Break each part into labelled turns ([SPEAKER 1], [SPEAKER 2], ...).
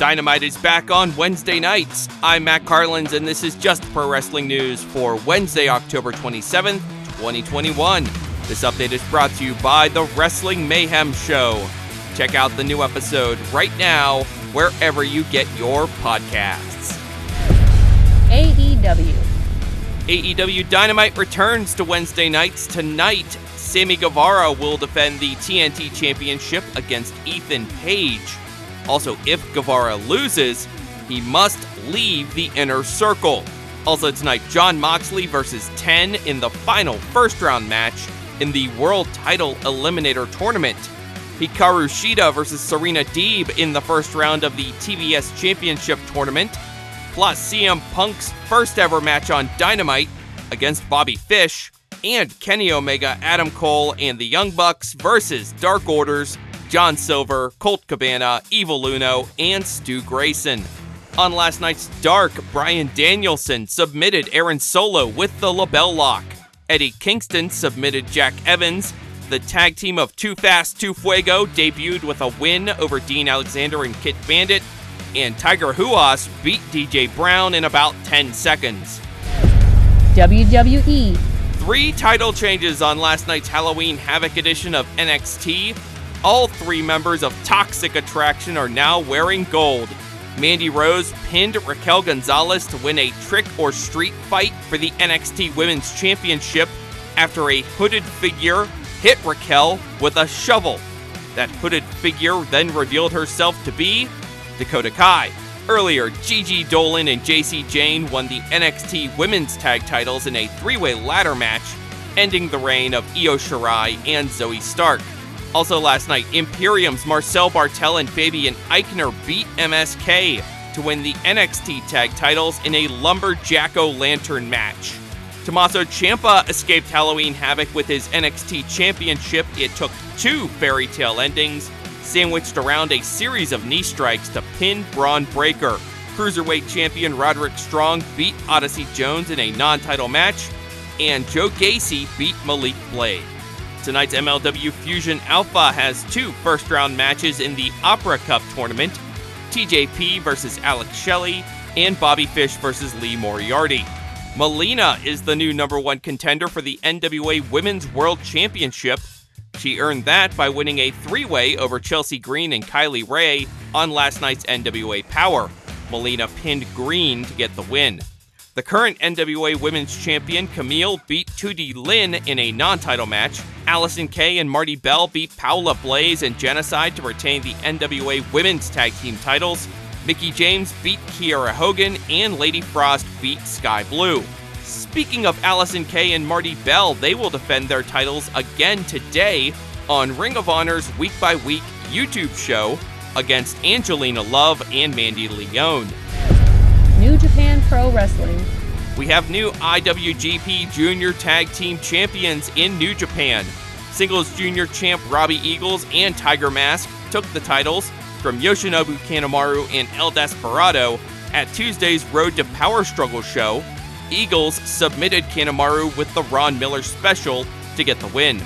[SPEAKER 1] Dynamite is back on Wednesday nights. I'm Matt Carlins, and this is just pro wrestling news for Wednesday, October 27th, 2021. This update is brought to you by The Wrestling Mayhem Show. Check out the new episode right now, wherever you get your podcasts.
[SPEAKER 2] AEW.
[SPEAKER 1] AEW Dynamite returns to Wednesday nights tonight. Sammy Guevara will defend the TNT Championship against Ethan Page. Also, if Guevara loses, he must leave the inner circle. Also tonight, Jon Moxley versus 10 in the final first round match in the World Title Eliminator Tournament. Hikaru Shida versus Serena Deeb in the first round of the TBS Championship Tournament. Plus, CM Punk's first ever match on Dynamite against Bobby Fish. And Kenny Omega, Adam Cole, and the Young Bucks versus Dark Orders, John Silver, Colt Cabana, Evil Uno, and Stu Grayson. On last night's Dark, Bryan Danielson submitted Aaron Solo with the LeBell Lock. Eddie Kingston submitted Jack Evans. The tag team of Too Fast, Too Fuego debuted with a win over Dean Alexander and Kit Bandit. And Tiger Ruas beat DJ Brown in about 10 seconds.
[SPEAKER 2] WWE.
[SPEAKER 1] Three title changes on last night's Halloween Havoc edition of NXT. All three members of Toxic Attraction are now wearing gold. Mandy Rose pinned Raquel Gonzalez to win a trick or street fight for the NXT Women's Championship after a hooded figure hit Raquel with a shovel. That hooded figure then revealed herself to be Dakota Kai. Earlier, Gigi Dolin and Jacy Jayne won the NXT Women's Tag titles in a three way ladder match, ending the reign of Io Shirai and Zoey Stark. Also last night, Imperium's Marcel Barthel and Fabian Aichner beat MSK to win the NXT tag titles in a Lumberjacko Lantern match. Tommaso Ciampa escaped Halloween Havoc with his NXT championship. It took two fairy tale endings, sandwiched around a series of knee strikes to pin Bron Breakker. Cruiserweight champion Roderick Strong beat Odyssey Jones in a non title match, and Joe Gacy beat Malik Blade. Tonight's MLW Fusion Alpha has two first round matches in the Opera Cup tournament TJP versus Alex Shelley, and Bobby Fish versus Lee Moriarty. Melina is the new number one contender for the NWA Women's World Championship. She earned that by winning a three way over Chelsea Green and Kylie Rae on last night's NWA Power. Melina pinned Green to get the win. The current NWA Women's Champion Kamille beat Tootie Lynn in a non title match. Allysin Kay and Marti Belle beat Paola Blaze and Genocide to retain the NWA Women's Tag Team titles. Mickie James beat Kiera Hogan, and Lady Frost beat Sky Blue. Speaking of Allysin Kay and Marti Belle, they will defend their titles again today on Ring of Honor's week by week YouTube show against Angelina Love and Mandy Leone.
[SPEAKER 2] New Japan Pro Wrestling.
[SPEAKER 1] We have new IWGP Junior Tag Team Champions in New Japan. Singles Junior Champ Robbie Eagles and Tiger Mask took the titles from Yoshinobu Kanemaru and El Desperado at Tuesday's Road to Power Struggle show. Eagles submitted Kanemaru with the Ron Miller special to get the win.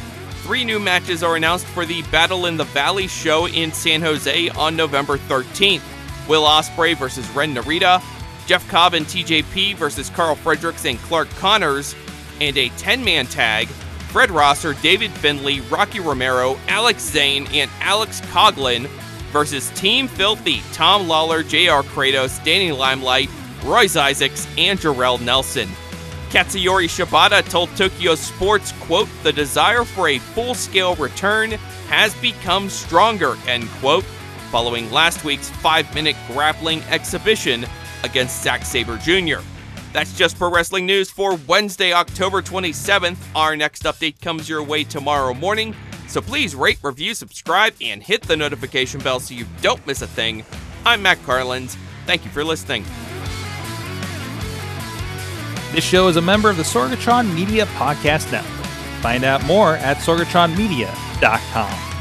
[SPEAKER 1] Three new matches are announced for the Battle in the Valley show in San Jose on November 13th. Will Ospreay versus Ren Narita, Jeff Cobb and TJP versus Karl Fredericks and Clark Connors, and a 10 man tag Fred Rosser, David Finlay, Rocky Romero, Alex Zayne, and Alex Coughlin versus Team Filthy, Tom Lawlor, JR Kratos, Danny Limelight, Royce Isaacs, and Jorel Nelson. Katsuyori Shibata told Tokyo Sports, quote, the desire for a full-scale return has become stronger, end quote, following last week's five-minute grappling exhibition against Zack Sabre Jr. That's just for wrestling news for Wednesday, October 27th. Our next update comes your way tomorrow morning, so please rate, review, subscribe, and hit the notification bell so you don't miss a thing. I'm Matt Carlins. Thank you for listening.
[SPEAKER 3] This show is a member of the Sorgatron Media Podcast Network. Find out more at sorgatronmedia.com.